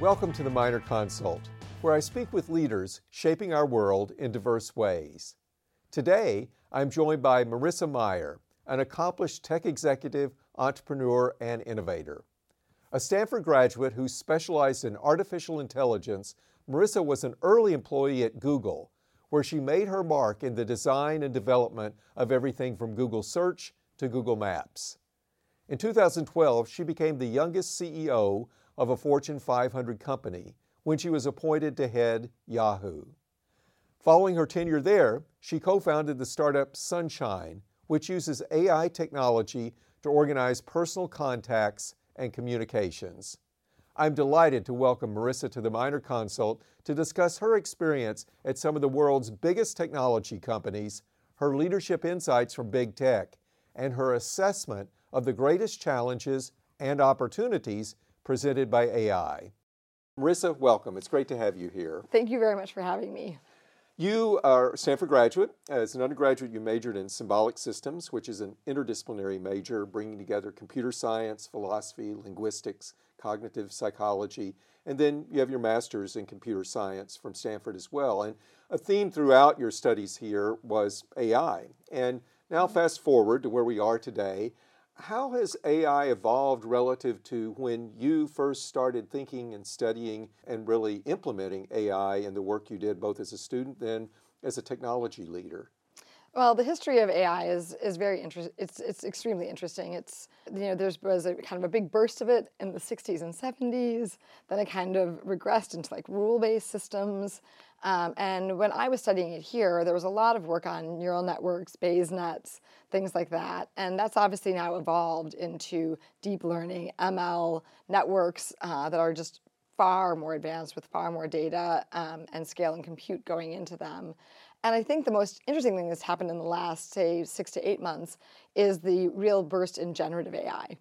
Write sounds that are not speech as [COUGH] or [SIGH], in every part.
Welcome to the Minor Consult, where I speak with leaders shaping our world in diverse ways. Today, I'm joined by Marissa Mayer, an accomplished tech executive, entrepreneur, and innovator. A Stanford graduate who specialized in artificial intelligence, Marissa was an early employee at Google, where she made her mark in the design and development of everything from Google Search to Google Maps. In 2012, she became the youngest CEO of a Fortune 500 company when she was appointed to head Yahoo. Following her tenure there, she co founded the startup Sunshine, which uses AI technology to organize personal contacts and communications. I'm delighted to welcome Marissa to the Minor Consult to discuss her experience at some of the world's biggest technology companies, her leadership insights from big tech, and her assessment of the greatest challenges and opportunities presented by AI. Marissa, welcome. It's great to have you here. Thank you very much for having me. You are a Stanford graduate. As an undergraduate, you majored in symbolic systems, which is an interdisciplinary major bringing together computer science, philosophy, linguistics, cognitive psychology, and then you have your master's in computer science from Stanford as well. And a theme throughout your studies here was AI. And now, fast forward to where we are today how has AI evolved relative to when you first started thinking and studying and really implementing AI in the work you did both as a student then as a technology leader? Well, the history of AI is is very interesting. It's it's extremely interesting. It's you know there was a kind of a big burst of it in the 60s and 70s. Then it kind of regressed into like rule-based systems. Um, and when I was studying it here, there was a lot of work on neural networks, Bayes nets, things like that. And that's obviously now evolved into deep learning, ML networks uh, that are just far more advanced with far more data um, and scale and compute going into them. And I think the most interesting thing that's happened in the last, say, six to eight months is the real burst in generative AI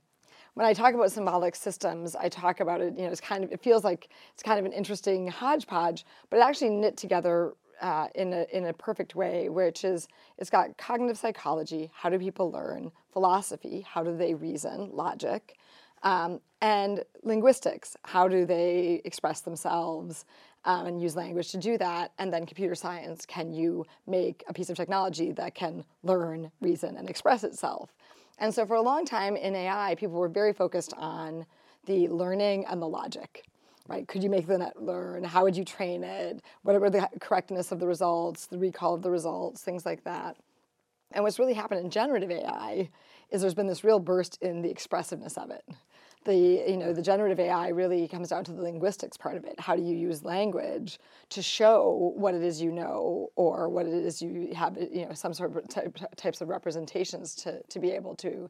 when I talk about symbolic systems, I talk about it, you know, it's kind of, it feels like it's kind of an interesting hodgepodge, but it actually knit together uh, in, a, in a perfect way, which is it's got cognitive psychology, how do people learn, philosophy, how do they reason, logic, um, and linguistics, how do they express themselves um, and use language to do that, and then computer science, can you make a piece of technology that can learn, reason, and express itself? And so for a long time in AI, people were very focused on the learning and the logic. Right? Could you make the net learn? How would you train it? What were the correctness of the results, the recall of the results, things like that. And what's really happened in generative AI is there's been this real burst in the expressiveness of it the you know the generative AI really comes down to the linguistics part of it. How do you use language to show what it is you know, or what it is you have you know some sort of type, types of representations to to be able to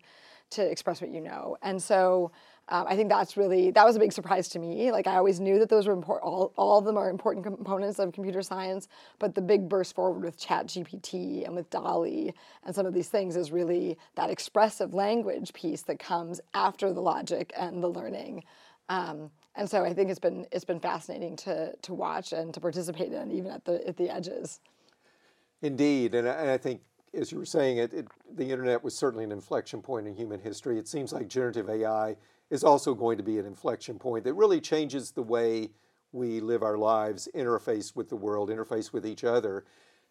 to express what you know. And so um, I think that's really that was a big surprise to me. Like I always knew that those were important. All, all of them are important components of computer science, but the big burst forward with Chat GPT and with DALL-E and some of these things is really that expressive language piece that comes after the logic and the learning. Um, and so I think it's been it's been fascinating to to watch and to participate in, even at the at the edges. Indeed, and I, and I think as you were saying, it, it, the internet was certainly an inflection point in human history. It seems like generative AI is also going to be an inflection point that really changes the way we live our lives, interface with the world, interface with each other.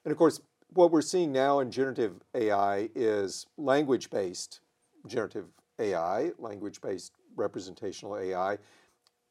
And of course, what we're seeing now in generative AI is language based generative AI, language based representational AI.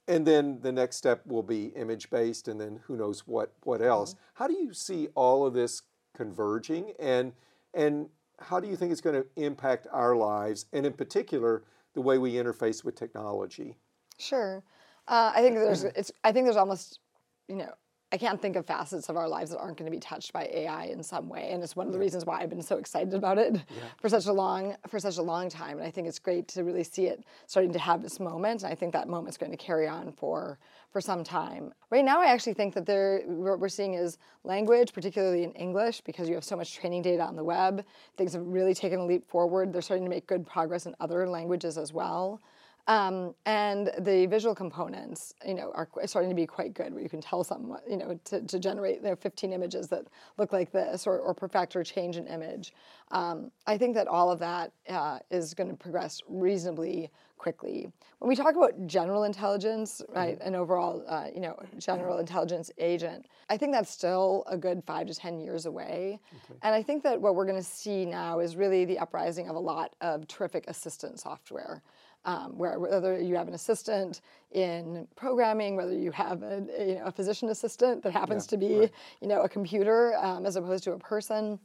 And then the next step will be image based, and then who knows what, what else. Mm-hmm. How do you see all of this converging? And and how do you think it's going to impact our lives, and in particular, the way we interface with technology? Sure, uh, I think there's it's I think there's almost you know I can't think of facets of our lives that aren't going to be touched by AI in some way, and it's one of the reasons why I've been so excited about it yeah. for such a long for such a long time. And I think it's great to really see it starting to have this moment. And I think that moment's going to carry on for for some time. Right now, I actually think that there what we're seeing is language, particularly in English, because you have so much training data on the web. Things have really taken a leap forward. They're starting to make good progress in other languages as well. Um, and the visual components, you know, are starting to be quite good, where you can tell someone, you know, to, to generate you know, 15 images that look like this, or, or perfect or change an image. Um, I think that all of that uh, is going to progress reasonably quickly. When we talk about general intelligence, right, mm-hmm. an overall, uh, you know, general intelligence agent, I think that's still a good five to ten years away. Okay. And I think that what we're going to see now is really the uprising of a lot of terrific assistant software. Um, where whether you have an assistant in programming, whether you have a, you know, a physician assistant that happens yeah, to be right. you know a computer um, as opposed to a person,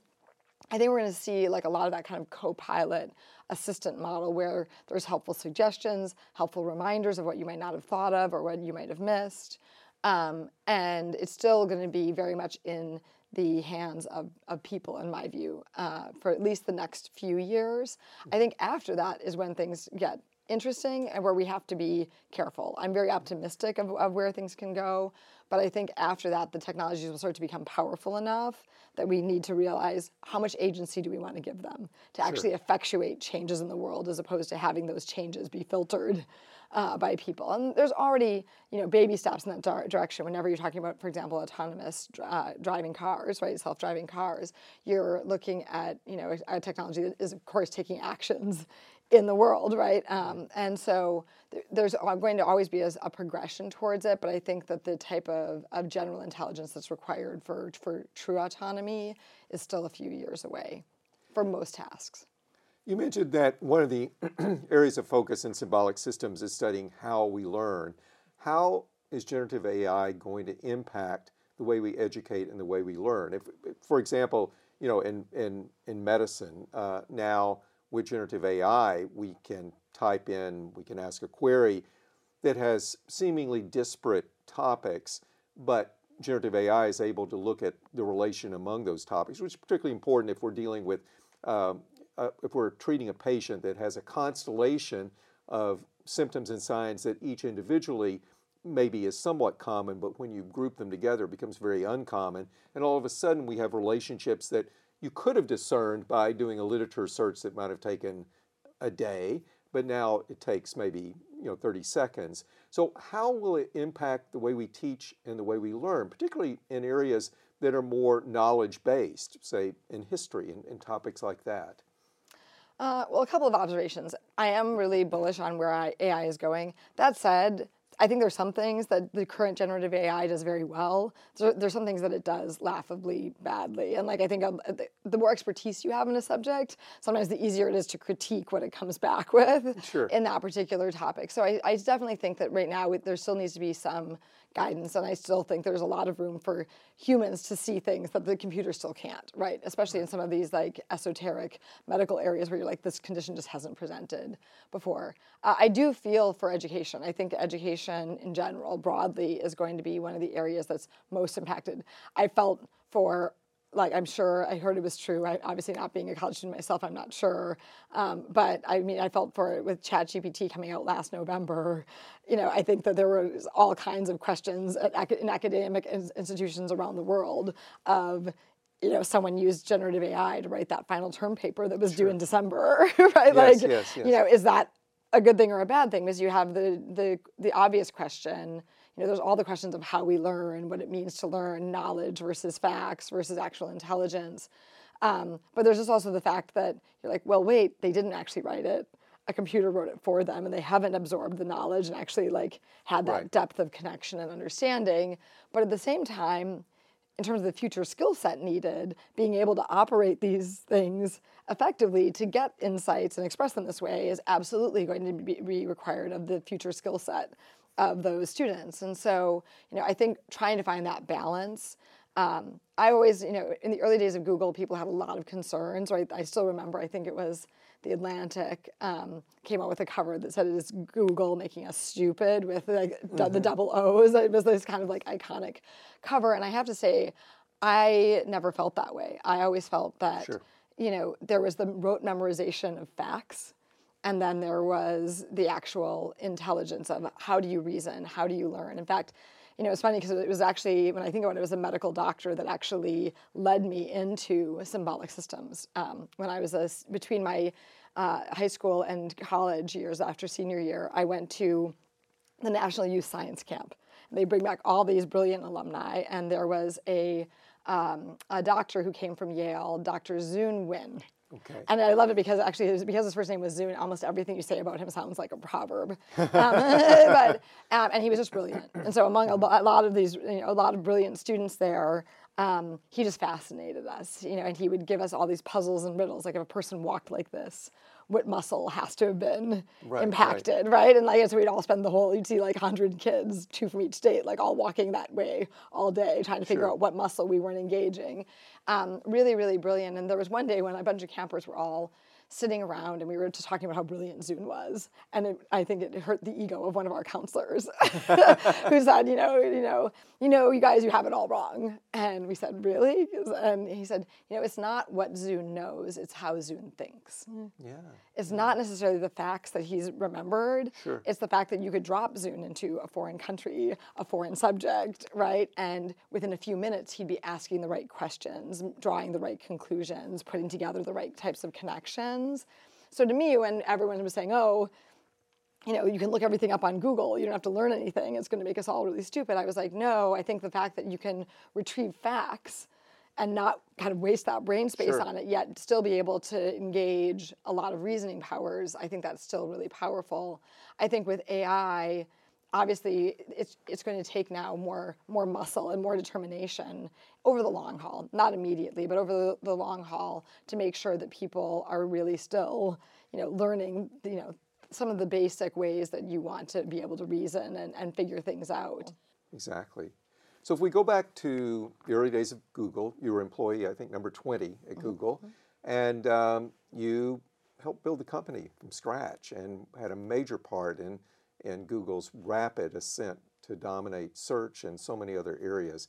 I think we're going to see like a lot of that kind of co-pilot assistant model where there's helpful suggestions, helpful reminders of what you might not have thought of or what you might have missed. Um, and it's still going to be very much in the hands of, of people, in my view, uh, for at least the next few years. I think after that is when things get interesting and where we have to be careful. I'm very optimistic of, of where things can go, but I think after that, the technologies will start to become powerful enough that we need to realize how much agency do we want to give them to actually effectuate changes in the world as opposed to having those changes be filtered uh, by people. And there's already, you know, baby steps in that di- direction. Whenever you're talking about, for example, autonomous uh, driving cars, right, self-driving cars, you're looking at, you know, a, a technology that is, of course, taking actions in the world, right? Um, and so th- there's going to always be a, a, progression towards it, but I think that the type of, of general intelligence that's required for, for true autonomy is still a few years away for most tasks. You mentioned that one of the [CLEARS THROAT] areas of focus in symbolic systems is studying how we learn. How is generative AI going to impact the way we educate and the way we learn? If, for example, you know, in in in medicine uh, now with generative AI, we can type in, we can ask a query that has seemingly disparate topics, but generative AI is able to look at the relation among those topics, which is particularly important if we're dealing with, um, uh, if we're treating a patient that has a constellation of symptoms and signs that each individually maybe is somewhat common, but when you group them together, it becomes very uncommon. And all of a sudden, we have relationships that you could have discerned by doing a literature search that might have taken a day, but now it takes maybe you know 30 seconds. So how will it impact the way we teach and the way we learn, particularly in areas that are more knowledge based, say in history and, topics like that? Uh, well, a couple of observations. I am really bullish on where I, AI is going. That said, I think there's some things that the current generative AI does very well. So there's some things that it does laughably badly. And like I think um, the, the, more expertise you have in a subject, sometimes the easier it is to critique what it comes back [LAUGHS] with sure. in that particular topic. So I, I definitely think that right now there still needs to be some guidance. And I still think there's a lot of room for humans to see things that the computer still can't, right? Especially in some of these like esoteric medical areas where you're like, this condition just hasn't presented before. Uh, I do feel for education. I think education in general, broadly, is going to be one of the areas that's most impacted. I felt for like I'm sure I heard it was true. I, obviously, not being a college student myself, I'm not sure. Um, but I mean, I felt for it with ChatGPT coming out last November. You know, I think that there was all kinds of questions at, in academic institutions around the world of you know, someone used generative AI to write that final term paper that was sure. due in December, [LAUGHS] right? Yes, like, yes, yes. you know, is that a good thing or a bad thing? Because you have the the the obvious question you know, there's all the questions of how we learn, what it means to learn, knowledge versus facts versus actual intelligence. Um, but there's just also the fact that you're like, well, wait, they didn't actually write it. A computer wrote it for them, and they haven't absorbed the knowledge and actually like had that right. depth of connection and understanding. But at the same time, in terms of the future skill set needed, being able to operate these things effectively to get insights and express them this way is absolutely going to be, required of the future skill set of those students. And so, you know, I think trying to find that balance. Um, I always, you know, in the early days of Google, people had a lot of concerns, right? I still remember, I think it was The Atlantic um, came out with a cover that said it is Google making us stupid with like mm-hmm. the double O's. It was this kind of like iconic cover. And I have to say, I never felt that way. I always felt that, sure. you know, there was the rote memorization of facts and then there was the actual intelligence of how do you reason, how do you learn. In fact, you know, it's funny because it was actually, when I think about it, it was a medical doctor that actually led me into symbolic systems. Um, when I was a, between my uh, high school and college years after senior year, I went to the National Youth Science Camp. They bring back all these brilliant alumni, and there was a, um, a doctor who came from Yale, Dr. Zune Win. Okay. And I love it because actually, because his first name was Zune, almost everything you say about him sounds like a proverb. [LAUGHS] Um, [LAUGHS] but um, and he was just brilliant. And so among a, lot of these, you know, a lot of brilliant students there, um, he just fascinated us. You know, and he would give us all these puzzles and riddles. Like if a person walked like this, what muscle has to have been right, impacted, right. right. And like so we'd all spend the whole you'd see like hundred kids, two from each state, like all walking that way all day, trying to figure sure. out what muscle we weren't engaging. Um, really, really brilliant. And there was one day when a bunch of campers were all sitting around and we were just talking about how brilliant Zune was. And it, I think it hurt the ego of one of our counselors [LAUGHS] who said, you know, you know, you know, you guys, you have it all wrong. And we said, really? And he said, you know, it's not what Zune knows, it's how Zune thinks. Yeah. It's yeah. not necessarily the facts that he's remembered. Sure. It's the fact that you could drop Zune into a foreign country, a foreign subject, right? And within a few minutes, he'd be asking the right questions, drawing the right conclusions, putting together the right types of connections So to me, when everyone was saying, oh, you know, you can look everything up on Google, you don't have to learn anything, it's going to make us all really stupid. I was like, no, I think the fact that you can retrieve facts and not kind of waste that brain space sure. on it, yet still be able to engage a lot of reasoning powers, I think that's still really powerful. I think with AI, obviously it's, it's going to take now more, more muscle and more determination over the long haul, not immediately, but over the, the long haul to make sure that people are really still, you know, learning, you know, some of the basic ways that you want to be able to reason and, and figure things out. Exactly. So if we go back to the early days of Google, you were employee, I think, number 20 at mm-hmm. Google, and um, you helped build the company from scratch and had a major part in in Google's rapid ascent to dominate search and so many other areas.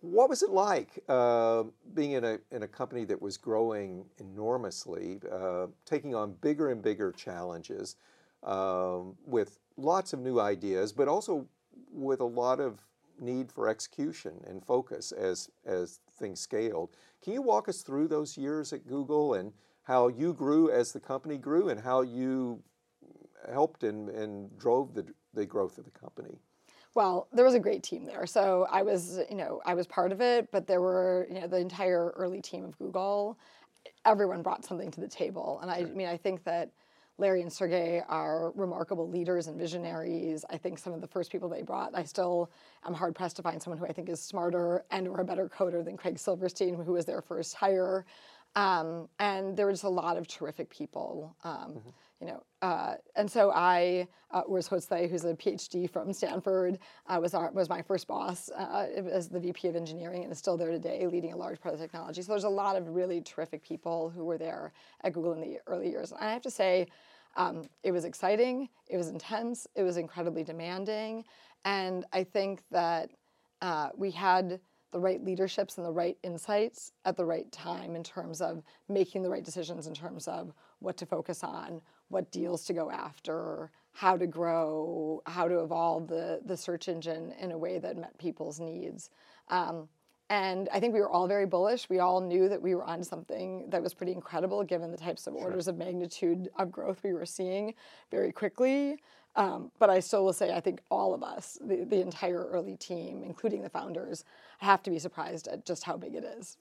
What was it like uh, being in a, in a company that was growing enormously, uh, taking on bigger and bigger challenges um, with lots of new ideas, but also with a lot of need for execution and focus as, as things scaled? Can you walk us through those years at Google and how you grew as the company grew and how you helped and, and drove the, the growth of the company? Well, there was a great team there. So I was, you know, I was part of it, but there were, you know, the entire early team of Google. Everyone brought something to the table, and I, I mean, I think that Larry and Sergey are remarkable leaders and visionaries. I think some of the first people they brought, I still am hard pressed to find someone who I think is smarter and or a better coder than Craig Silverstein, who was their first hire. Um, and there were just a lot of terrific people. Um, mm-hmm you know, uh, and so I uh, Urs Hölzle, who's a PhD from Stanford, uh, was our, was my first boss uh, as the VP of engineering, and is still there today, leading a large part of technology. So there's a lot of really terrific people who were there at Google in the early years. And I have to say, um, it was exciting, it was intense, it was incredibly demanding, and I think that uh, we had the right leaderships and the right insights at the right time in terms of making the right decisions in terms of what to focus on, what deals to go after, how to grow, how to evolve the, the search engine in a way that met people's needs. Um, and I think we were all very bullish. We all knew that we were on something that was pretty incredible given the types of sure. orders of magnitude of growth we were seeing very quickly. Um, but I still will say, I think all of us, the, the entire early team, including the founders, have to be surprised at just how big it is.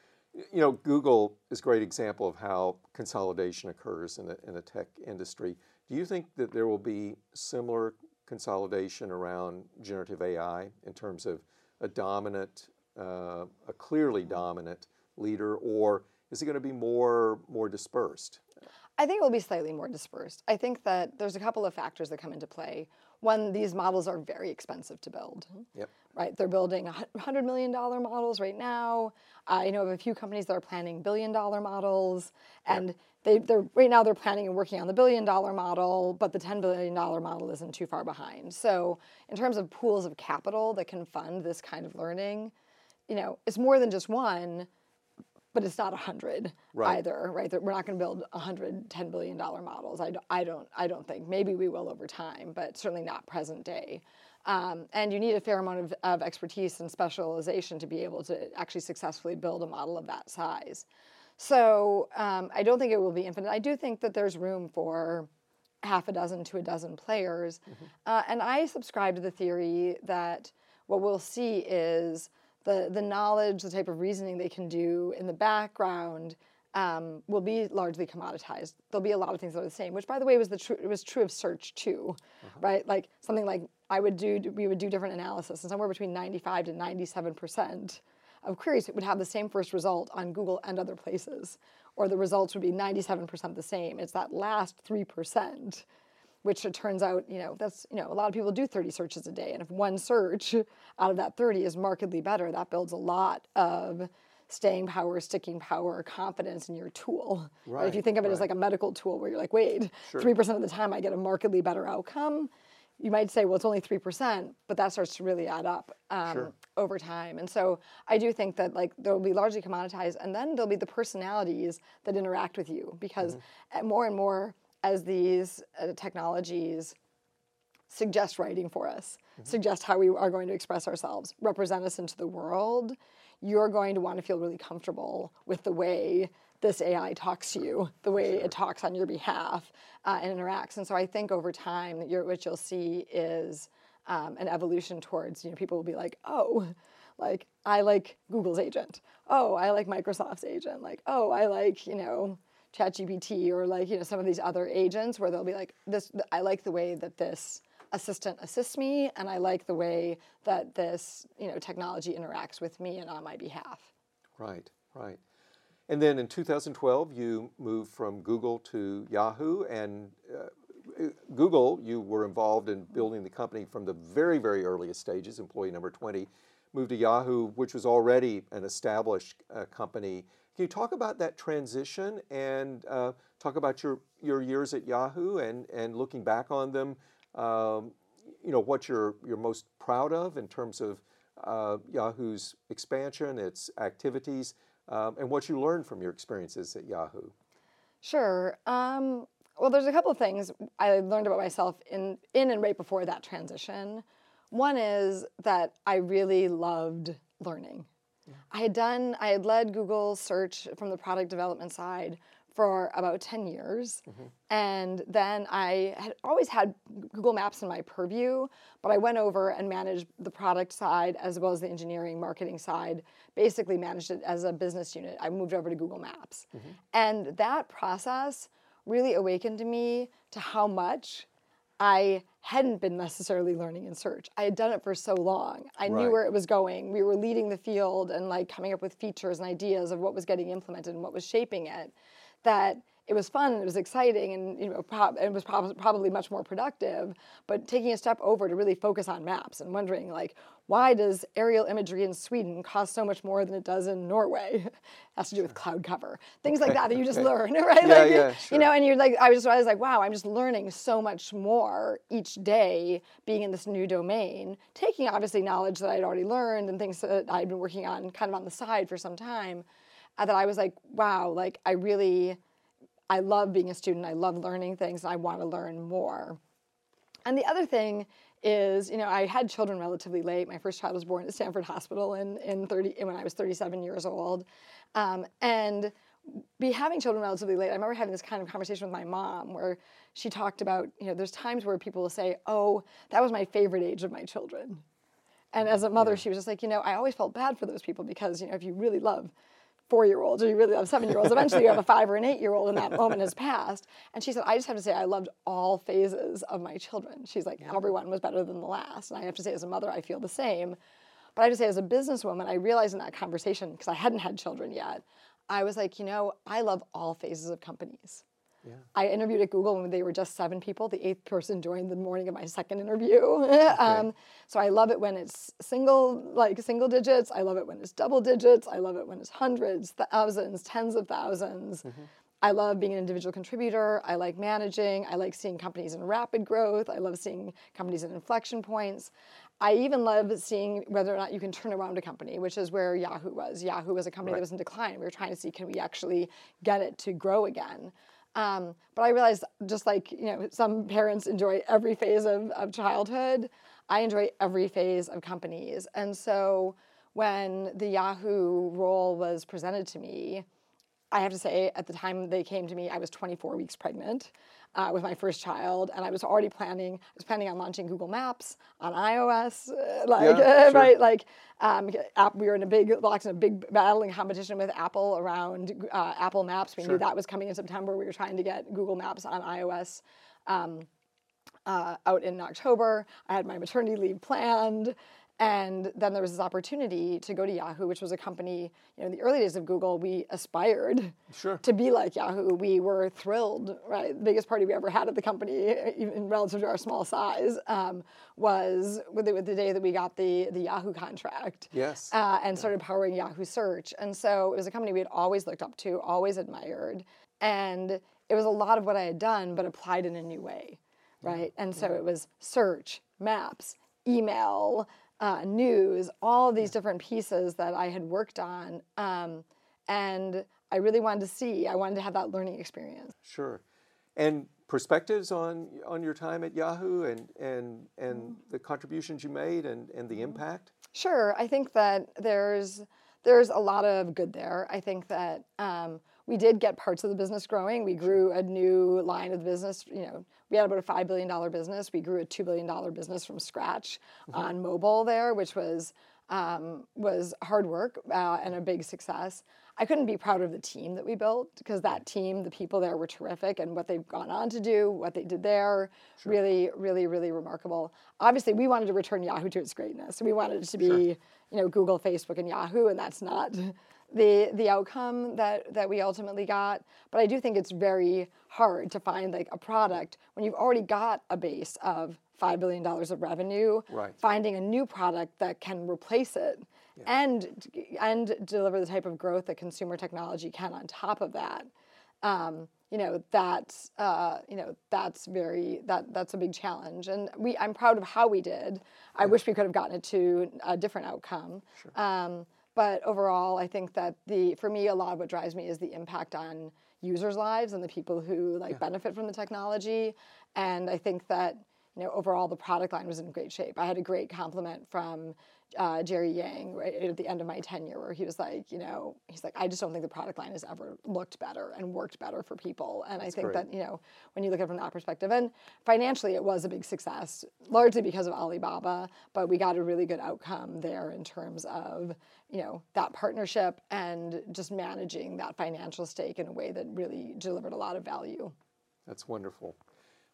You know, Google is a great example of how consolidation occurs in the, in tech industry. Do you think that there will be similar consolidation around generative AI in terms of a dominant, uh, a clearly dominant leader, or is it going to be more more dispersed? I think it will be slightly more dispersed. I think that there's a couple of factors that come into play. One, these models are very expensive to build. Mm-hmm. Yep. Right, they're building $100 million models right now. Uh, I know of a few companies that are planning billion dollar models, and yep. they, they're right now they're planning and working on the billion dollar model, but the $10 billion model isn't too far behind. So, in terms of pools of capital that can fund this kind of learning, you know, it's more than just one but it's not 100 right. either, right? We're not going to build 100 $10 billion models. I, I, don't, I don't think. Maybe we will over time, but certainly not present day. Um, and you need a fair amount of, of expertise and specialization to be able to actually successfully build a model of that size. So um, I don't think it will be infinite. I do think that there's room for half a dozen to a dozen players. Mm-hmm. Uh, and I subscribe to the theory that what we'll see is the, the knowledge, the type of reasoning they can do in the background um, will be largely commoditized. There'll be a lot of things that are the same, which, by the way, was the tr- it was true of search too, uh-huh. right? Like something like I would do, we would do different analysis, and somewhere between 95 to 97 percent of queries would have the same first result on Google and other places, or the results would be 97 percent the same. It's that last three percent which it turns out, you know, that's, you know, a lot of people do 30 searches a day. And if one search [LAUGHS] out of that 30 is markedly better, that builds a lot of staying power, sticking power, confidence in your tool. Right. If you think of it right. as like a medical tool where you're like, wait, sure. 3% of the time I get a markedly better outcome, you might say, well, it's only 3%, but that starts to really add up um, sure. over time. And so I do think that like there will be largely commoditized, and then there'll be the personalities that interact with you because mm-hmm. more and more as these uh, technologies suggest writing for us, mm-hmm. suggest how we are going to express ourselves, represent us into the world, you're going to want to feel really comfortable with the way this AI talks to you, the way sure. it talks on your behalf uh, and interacts. And so I think over time, what you'll see is um, an evolution towards, you know, people will be like, oh, like I like Google's agent. Oh, I like Microsoft's agent. Like, oh, I like, you know, ChatGPT or like, you know, some of these other agents where they'll be like, this, I like the way that this assistant assists me, and I like the way that this you know technology interacts with me and on my behalf. Right, right. And then in 2012, you moved from Google to Yahoo, and uh, Google, you were involved in building the company from the very, very earliest stages, employee number 20. Moved to Yahoo, which was already an established uh, company. Can you talk about that transition and uh, talk about your, your years at Yahoo and, and looking back on them? um, you know, what you're, you're most proud of in terms of uh, Yahoo's expansion, its activities, um, and what you learned from your experiences at Yahoo. Sure. Um, well, there's a couple of things I learned about myself in, in and right before that transition. One is that I really loved learning. I had done, I had led Google search from the product development side for about 10 years. Mm-hmm. And then I had always had Google Maps in my purview, but I went over and managed the product side as well as the engineering marketing side, basically managed it as a business unit. I moved over to Google Maps. Mm-hmm. And that process really awakened me to how much I hadn't been necessarily learning in search. I had done it for so long. I right. knew where it was going. We were leading the field and like coming up with features and ideas of what was getting implemented and what was shaping it that it was fun and it was exciting and you know it was pro- probably much more productive but taking a step over to really focus on maps and wondering like why does aerial imagery in sweden cost so much more than it does in norway it [LAUGHS] has to do with cloud cover things okay. like that that you just okay. learn [LAUGHS] right yeah, like, yeah, sure. you know and you're like i was just i was like wow i'm just learning so much more each day being in this new domain taking obviously knowledge that i'd already learned and things that i'd been working on kind of on the side for some time uh, that I was like, wow, like I really, I love being a student. I love learning things. And I want to learn more. And the other thing is, you know, I had children relatively late. My first child was born at Stanford Hospital in, in 30, when I was 37 years old. Um, and be having children relatively late, I remember having this kind of conversation with my mom where she talked about, you know, there's times where people will say, oh, that was my favorite age of my children. And as a mother, yeah. she was just like, you know, I always felt bad for those people because, you know, if you really love four year olds or you really love seven year olds. Eventually, you have a [LAUGHS] five or an eight year old, and that moment has passed. And she said, I just have to say, I loved all phases of my children. She's like, yeah. everyone was better than the last. And I have to say, as a mother, I feel the same. But I have to say, as a businesswoman, I realized in that conversation, because I hadn't had children yet, I was like, you know, I love all phases of companies. Yeah. I interviewed at Google when they were just seven people. The eighth person joined the morning of my second interview. [LAUGHS] okay. um, so I love it when it's single, like single digits. I love it when it's double digits. I love it when it's hundreds, thousands, tens of 1000s mm-hmm. I love being an individual contributor. I like managing. I like seeing companies in rapid growth. I love seeing companies in inflection points. I even love seeing whether or not you can turn around a company, which is where Yahoo was. Yahoo was a company right. that was in decline. We were trying to see can we actually get it to grow again. Um, but I realized, just like you know, some parents enjoy every phase of, of childhood. I enjoy every phase of companies. And so when the Yahoo role was presented to me, I have to say, at the time they came to me, I was 24 weeks pregnant uh, with my first child, and I was already planning. I was planning on launching Google Maps on iOS, uh, like Yeah, [LAUGHS] sure. right, like um, app, we were in a big, locked in a big battling competition with Apple around uh, Apple Maps. We Sure. knew that was coming in September. We were trying to get Google Maps on iOS. Um, uh, out in October. I had my maternity leave planned. And then there was this opportunity to go to Yahoo, which was a company, you know, in the early days of Google, we aspired Sure. to be like Yahoo. We were thrilled, right? The biggest party we ever had at the company, even relative to our small size, um, was with the, with the day that we got the, the Yahoo contract Yes. uh, and started powering Yahoo Search. And so it was a company we had always looked up to, always admired. And it was a lot of what I had done, but applied in a new way, right? And so it was search, maps, email, uh, news, all these different pieces that I had worked on. Um, and I really wanted to see, I wanted to have that learning experience. Sure. And perspectives on on your time at Yahoo and and and the contributions you made and and the impact? Sure, I think that there's there's a lot of good there. I think that um, we did get parts of the business growing. We grew a new line of the business. You know, we had about a five billion dollar business. We grew a two billion dollar business from scratch on mobile there, which was um, was hard work uh, and a big success. I couldn't be proud of the team that we built because that team, the people there were terrific, and what they've gone on to do, what they did there, really, really, really remarkable. Obviously, we wanted to return Yahoo to its greatness. We wanted it to be, you know, Google, Facebook, and Yahoo, and that's not the the outcome that that we ultimately got. But I do think it's very hard to find like a product when you've already got a base of five billion dollars of revenue. Right. Finding a new product that can replace it and and deliver the type of growth that consumer technology can on top of that. Um, you know that's uh, you know that's very that that's a big challenge, and we I'm proud of how we did. I wish we could have gotten it to a different outcome. Um, but overall, I think that the for me a lot of what drives me is the impact on users' lives and the people who like benefit from the technology. And I think that you know overall the product line was in great shape. I had a great compliment from uh, Jerry Yang right at the end of my tenure, where he was like, you know, he's like, I just don't think the product line has ever looked better and worked better for people. And I think great. that you know when you look at it from that perspective, and financially it was a big success, largely because of Alibaba. But we got a really good outcome there in terms of you know that partnership and just managing that financial stake in a way that really delivered a lot of value. That's wonderful.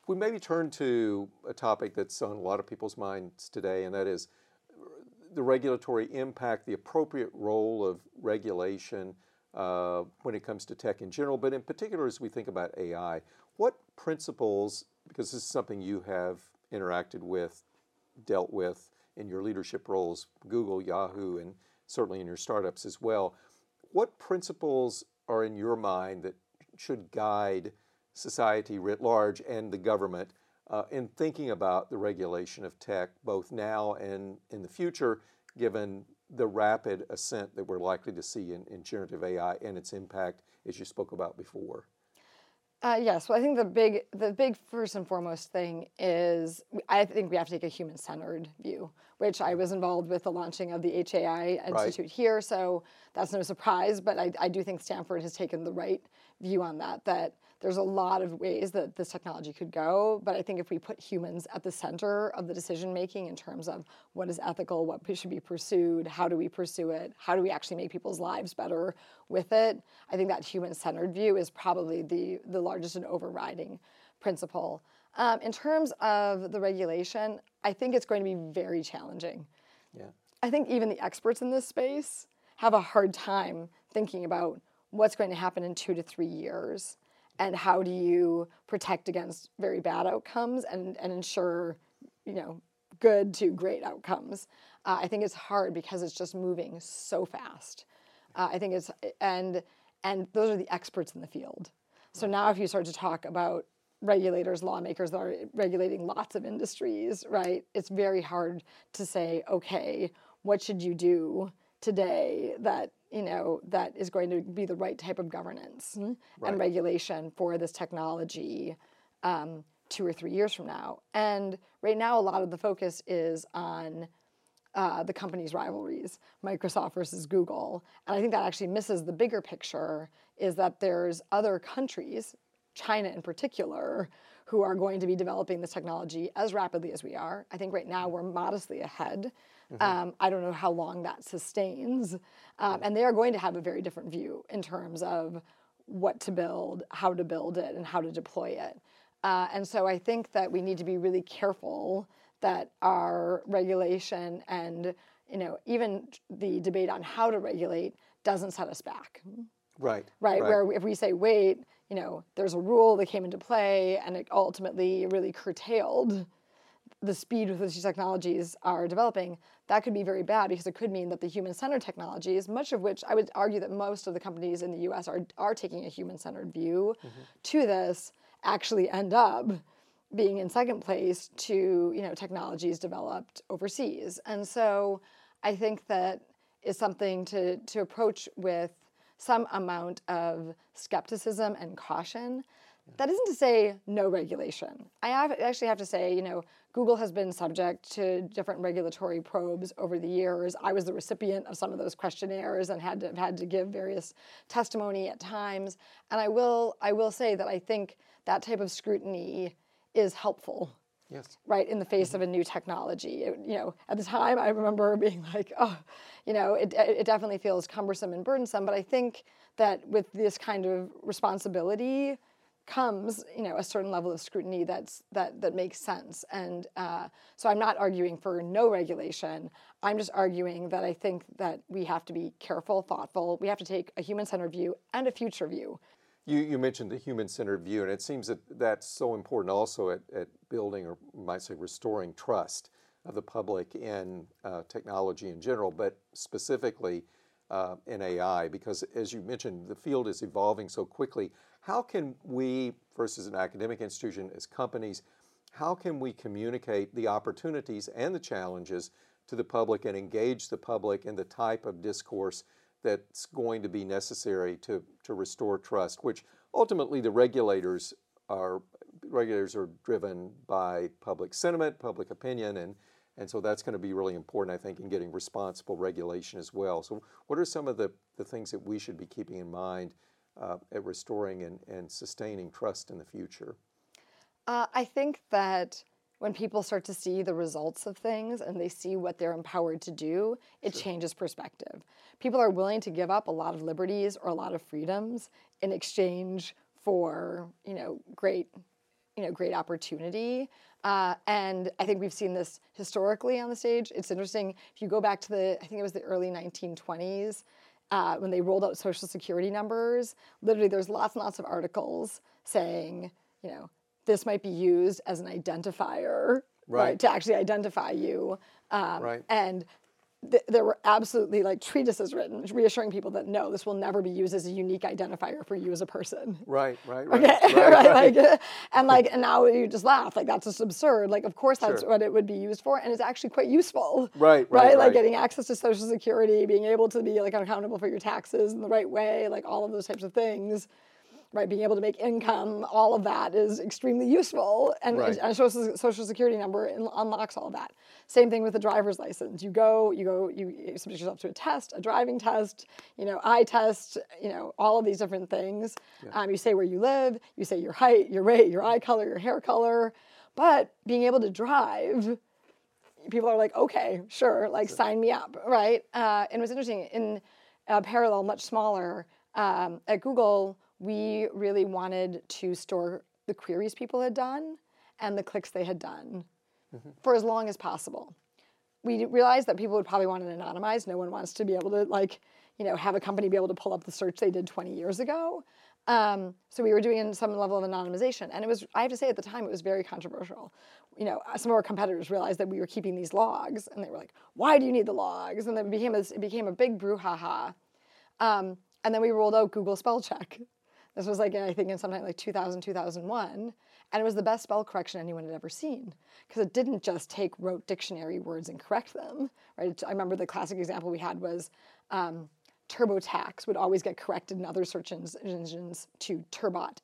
If we maybe turn to a topic that's on a lot of people's minds today, and that is the regulatory impact, the appropriate role of regulation uh, when it comes to tech in general, but in particular as we think about AI. What principles, because this is something you have interacted with, dealt with in your leadership roles, Google, Yahoo, and certainly in your startups as well, what principles are in your mind that should guide society writ large and the government uh, in thinking about the regulation of tech, both now and in the future, given the rapid ascent that we're likely to see in, in generative AI and its impact, as you spoke about before? Uh, yes, well, I think the big, the big first and foremost thing is I think we have to take a human-centered view, which I was involved with the launching of the HAI Institute here, so that's no surprise. But I, I do think Stanford has taken the right view on that. That there's a lot of ways that this technology could go, but I think if we put humans at the center of the decision making in terms of what is ethical, what should be pursued, how do we pursue it, how do we actually make people's lives better with it, I think that human-centered view is probably the the largest and overriding principle. Um, in terms of the regulation, I think it's going to be very challenging. Yeah. I think even the experts in this space have a hard time thinking about what's going to happen in two to three years and how do you protect against very bad outcomes and, and ensure you know good to great outcomes? Uh, i think it's hard because it's just moving so fast. Uh, i think it's and and those are the experts in the field. So now if you start to talk about regulators lawmakers that are regulating lots of industries right it's very hard to say okay what should you do today that you know that is going to be the right type of governance and regulation for this technology um, two or three years from now. And right now, a lot of the focus is on uh, the company's rivalries, Microsoft versus Google. And I think that actually misses the bigger picture is that there's other countries, China in particular, who are going to be developing this technology as rapidly as we are. I think right now we're modestly ahead. Mm-hmm. Um, I don't know how long that sustains. Um, and they are going to have a very different view in terms of what to build, how to build it, and how to deploy it. Uh, and so I think that we need to be really careful that our regulation and you know even the debate on how to regulate doesn't set us back. Right. Right. right. Where if we say wait, you know, there's a rule that came into play and it ultimately really curtailed the speed with which these technologies are developing, that could be very bad because it could mean that the human-centered technologies, much of which I would argue that most of the companies in the U.S. are are taking a human-centered view mm-hmm. to this, actually end up being in second place to you know technologies developed overseas. And so I think that is something to to approach with some amount of skepticism and caution. That isn't to say no regulation. I have, actually have to say, you know, Google has been subject to different regulatory probes over the years. I was the recipient of some of those questionnaires and had to had to give various testimony at times. And I will I will say that I think that type of scrutiny is helpful. Yes. Right in the face mm-hmm. of a new technology. It, you know, at the time I remember [LAUGHS] being like, oh, you know, it, it definitely feels cumbersome and burdensome. But I think that with this kind of responsibility comes, you know, a certain level of scrutiny that's that that makes sense. And uh, so I'm not arguing for no regulation. I'm just arguing that I think that we have to be careful, thoughtful. We have to take a human-centered view and a future view. You, you mentioned the human-centered view, and it seems that that's so important also at, at building, or might say restoring trust of the public in uh, technology in general, but specifically uh, in AI, because as you mentioned, the field is evolving so quickly. How can we, versus an academic institution, as companies, how can we communicate the opportunities and the challenges to the public and engage the public in the type of discourse that's going to be necessary to, to restore trust, which ultimately the regulators are regulators are driven by public sentiment, public opinion, and and so that's going to be really important, I think, in getting responsible regulation as well. So, what are some of the, the things that we should be keeping in mind uh, at restoring and, and sustaining trust in the future? Uh, I think that when people start to see the results of things and they see what they're empowered to do, it sure. changes perspective. People are willing to give up a lot of liberties or a lot of freedoms in exchange for, you know, great, you know, great opportunity. Uh, and I think we've seen this historically on the stage. It's interesting if you go back to the, I think it was the early 1920s. Uh, when they rolled out social security numbers, literally there's lots and lots of articles saying, you know, this might be used as an identifier, right, right to actually identify you. Um, right. And th- there were absolutely like treatises written reassuring people that no, this will never be used as a unique identifier for you as a person. Right, right, right. Okay, [LAUGHS] right, right, like, uh, and like, and now you just laugh like that's just absurd. Like, of course that's sure. what it would be used for, and it's actually quite useful. Right, right, [LAUGHS] right. Like getting access to Social Security, being able to be like accountable for your taxes in the right way, like all of those types of things right? Being able to make income, all of that is extremely useful, and, right. and a social, social security number unlocks all of that. Same thing with the driver's license. You go, you go, you subject yourself to a test, a driving test, you know, eye test, you know, all of these different things. Yeah. Um, you say where you live, you say your height, your weight, your eye color, your hair color, but being able to drive people are like, okay, sure, like sign me up, right? Uh, and it was interesting in a parallel, much smaller um, at Google we really wanted to store the queries people had done and the clicks they had done mm-hmm. for as long as possible. We realized that people would probably want it anonymized. No one wants to be able to like, you know, have a company be able to pull up the search they did 20 years ago. Um, so we were doing some level of anonymization, and it was I have to say at the time it was very controversial. You know, some of our competitors realized that we were keeping these logs, and they were like, "Why do you need the logs?" And then it became a, it became a big brouhaha. Um, and then we rolled out Google Spell Check, this was like, I think, in sometime like 2000, 2001. And it was the best spell correction anyone had ever seen because it didn't just take rote dictionary words and correct them, right? I remember the classic example we had was um, TurboTax would always get corrected in other search engines to Turbot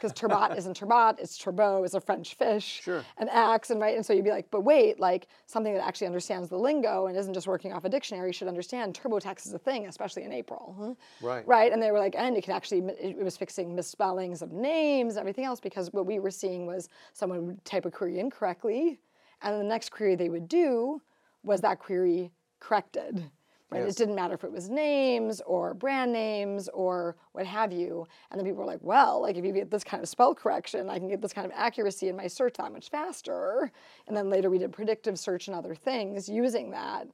because turbot isn't turbot, it's turbot, it's a French fish, Sure. an axe, and right. And so you'd be like, but wait, like something that actually understands the lingo and isn't just working off a dictionary should understand TurboTax is a thing, especially in April. huh? Right. Right. And they were like, and it can actually, it was fixing misspellings of names, everything else, because what we were seeing was someone would type a query incorrectly, and then the next query they would do was that query corrected. Right? Yes. It didn't matter if it was names or brand names or what have you. And then people were like, well, like if you get this kind of spell correction, I can get this kind of accuracy in my search that much faster. And then later we did predictive search and other things using that.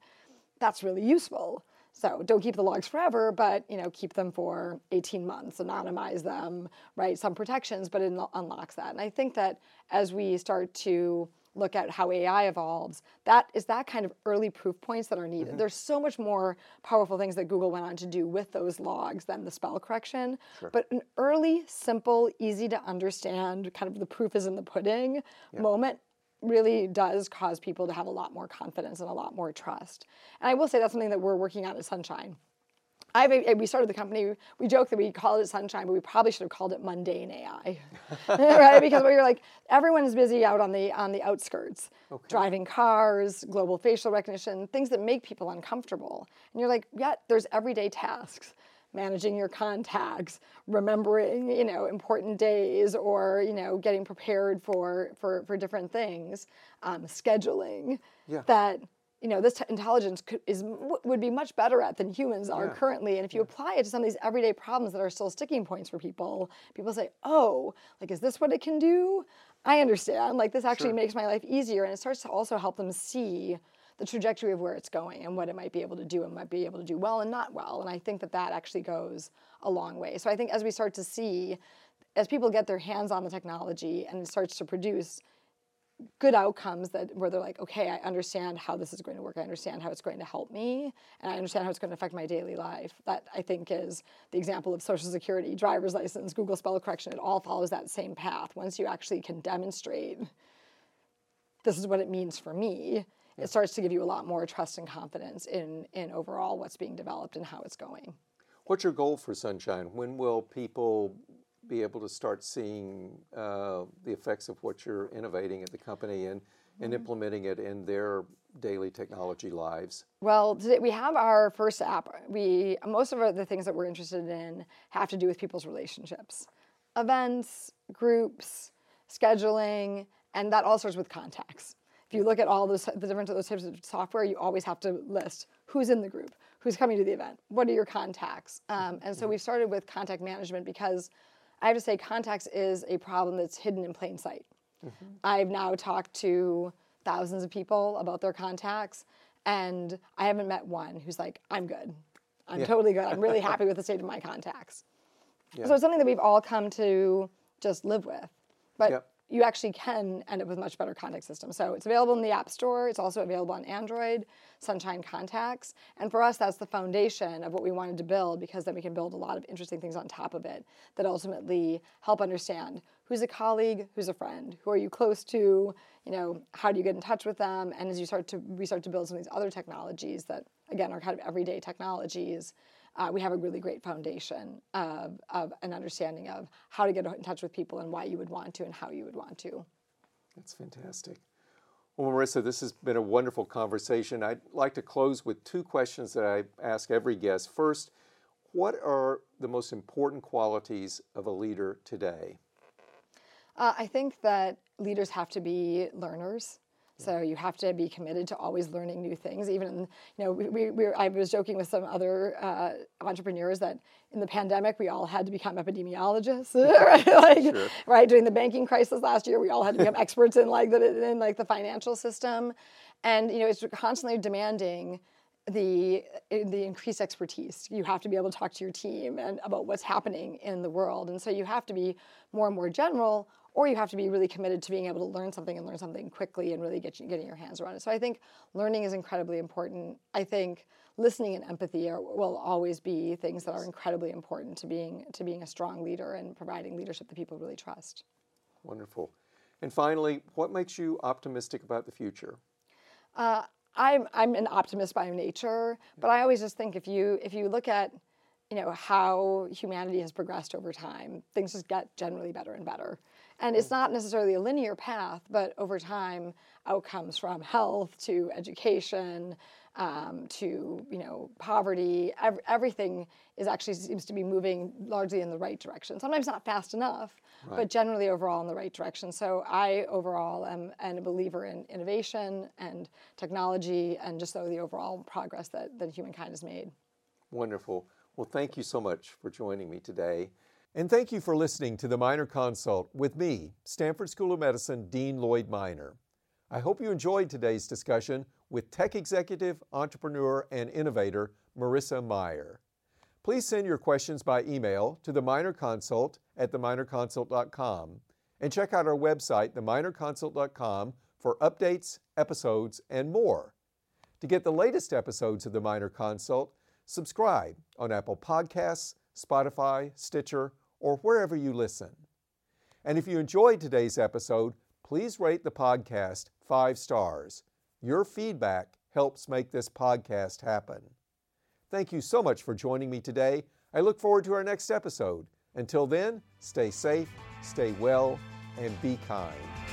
That's really useful. So don't keep the logs forever, but you know, keep them for 18 months, anonymize them, right? Some protections, but it unlocks that. And I think that as we start to look at how AI evolves, that is that kind of early proof points that are needed. Mm-hmm. There's so much more powerful things that Google went on to do with those logs than the spell correction. But an early, simple, easy to understand, kind of the proof is in the pudding moment really does cause people to have a lot more confidence and a lot more trust. And I will say that's something that we're working on at Sunshine. I've, we started the company, we joke that we called it Sunshine, but we probably should have called it Mundane AI. [LAUGHS] right? Because we're like, everyone's busy out on the, on the outskirts, driving cars, global facial recognition, things that make people uncomfortable. And you're like, yeah, there's everyday tasks managing your contacts, remembering, you know, important days or, you know, getting prepared for, for, for different things, um, scheduling Yeah. that, you know, this t- intelligence could, is, would be much better at than humans are Yeah. currently. And if you apply it to some of these everyday problems that are still sticking points for people, people say, oh, like, is this what it can do? I understand. Like, this actually Sure. makes my life easier. And it starts to also help them see the trajectory of where it's going and what it might be able to do and might be able to do well and not well. And I think that that actually goes a long way. So I think as we start to see, as people get their hands on the technology and it starts to produce good outcomes that where they're like, okay, I understand how this is going to work. I understand how it's going to help me, and I understand how it's going to affect my daily life. That I think is the example of Social Security, driver's license, Google spell correction. It all follows that same path. Once you actually can demonstrate this is what it means for me, it starts to give you a lot more trust and confidence in in overall what's being developed and how it's going. What's your goal for Sunshine? When will people be able to start seeing uh, the effects of what you're innovating at the company and, and implementing it in their daily technology lives? Well, today we have our first app. We most of the things that we're interested in have to do with people's relationships, events, groups, scheduling, and that all starts with contacts. If you look at all those the different those types of software, you always have to list who's in the group, who's coming to the event, what are your contacts, um, and so we started with contact management because I have to say contacts is a problem that's hidden in plain sight. Mm-hmm. I've now talked to thousands of people about their contacts, and I haven't met one who's like, I'm good. I'm totally good. I'm really [LAUGHS] happy with the state of my contacts. Yeah. So it's something that we've all come to just live with. But Yep. You actually can end up with much better contact system. So it's available in the App Store. It's also available on Android, Sunshine Contacts. And for us, that's the foundation of what we wanted to build because then we can build a lot of interesting things on top of it that ultimately help understand who's a colleague, who's a friend, who are you close to, you know, how do you get in touch with them? And as you start to we start to build some of these other technologies that again are kind of everyday technologies, uh, we have a really great foundation of, of an understanding of how to get in touch with people and why you would want to and how you would want to. That's fantastic. Well, Marissa, this has been a wonderful conversation. I'd like to close with two questions that I ask every guest. First, what are the most important qualities of a leader today? Uh, I think that leaders have to be learners. So you have to be committed to always learning new things. Even in, you know, we, we, we I was joking with some other uh, entrepreneurs that in the pandemic we all had to become epidemiologists, [LAUGHS] [LAUGHS] right? like, Sure. right during the banking crisis last year, we all had to become [LAUGHS] experts in like the in like the financial system, and you know it's constantly demanding the the increased expertise. You have to be able to talk to your team and about what's happening in the world, and so you have to be more and more general, or you have to be really committed to being able to learn something and learn something quickly and really get you, getting your hands around it. So I think learning is incredibly important. I think listening and empathy are, will always be things that are incredibly important to being to being a strong leader and providing leadership that people really trust. Wonderful. And finally, what makes you optimistic about the future? Uh, I'm I'm an optimist by nature, but I always just think if you if you look at you know how humanity has progressed over time. Things just get generally better and better. And it's not necessarily a linear path, but over time, outcomes from health to education um, to you know poverty, ev- everything is actually seems to be moving largely in the right direction. Sometimes not fast enough, right. but generally overall in the right direction. So I overall am, am a believer in innovation and technology, and just so the overall progress that that humankind has made. Wonderful. Well, thank you so much for joining me today. And thank you for listening to the Minor Consult with me, Stanford School of Medicine Dean Lloyd Minor. I hope you enjoyed today's discussion with tech executive, entrepreneur, and innovator Marissa Mayer. Please send your questions by email to the Minor Consult at theminorconsult.com and check out our website, theminorconsult.com, for updates, episodes, and more. To get the latest episodes of the Minor Consult, subscribe on Apple Podcasts, Spotify, Stitcher, or wherever you listen. And if you enjoyed today's episode, please rate the podcast five stars. Your feedback helps make this podcast happen. Thank you so much for joining me today. I look forward to our next episode. Until then, stay safe, stay well, and be kind.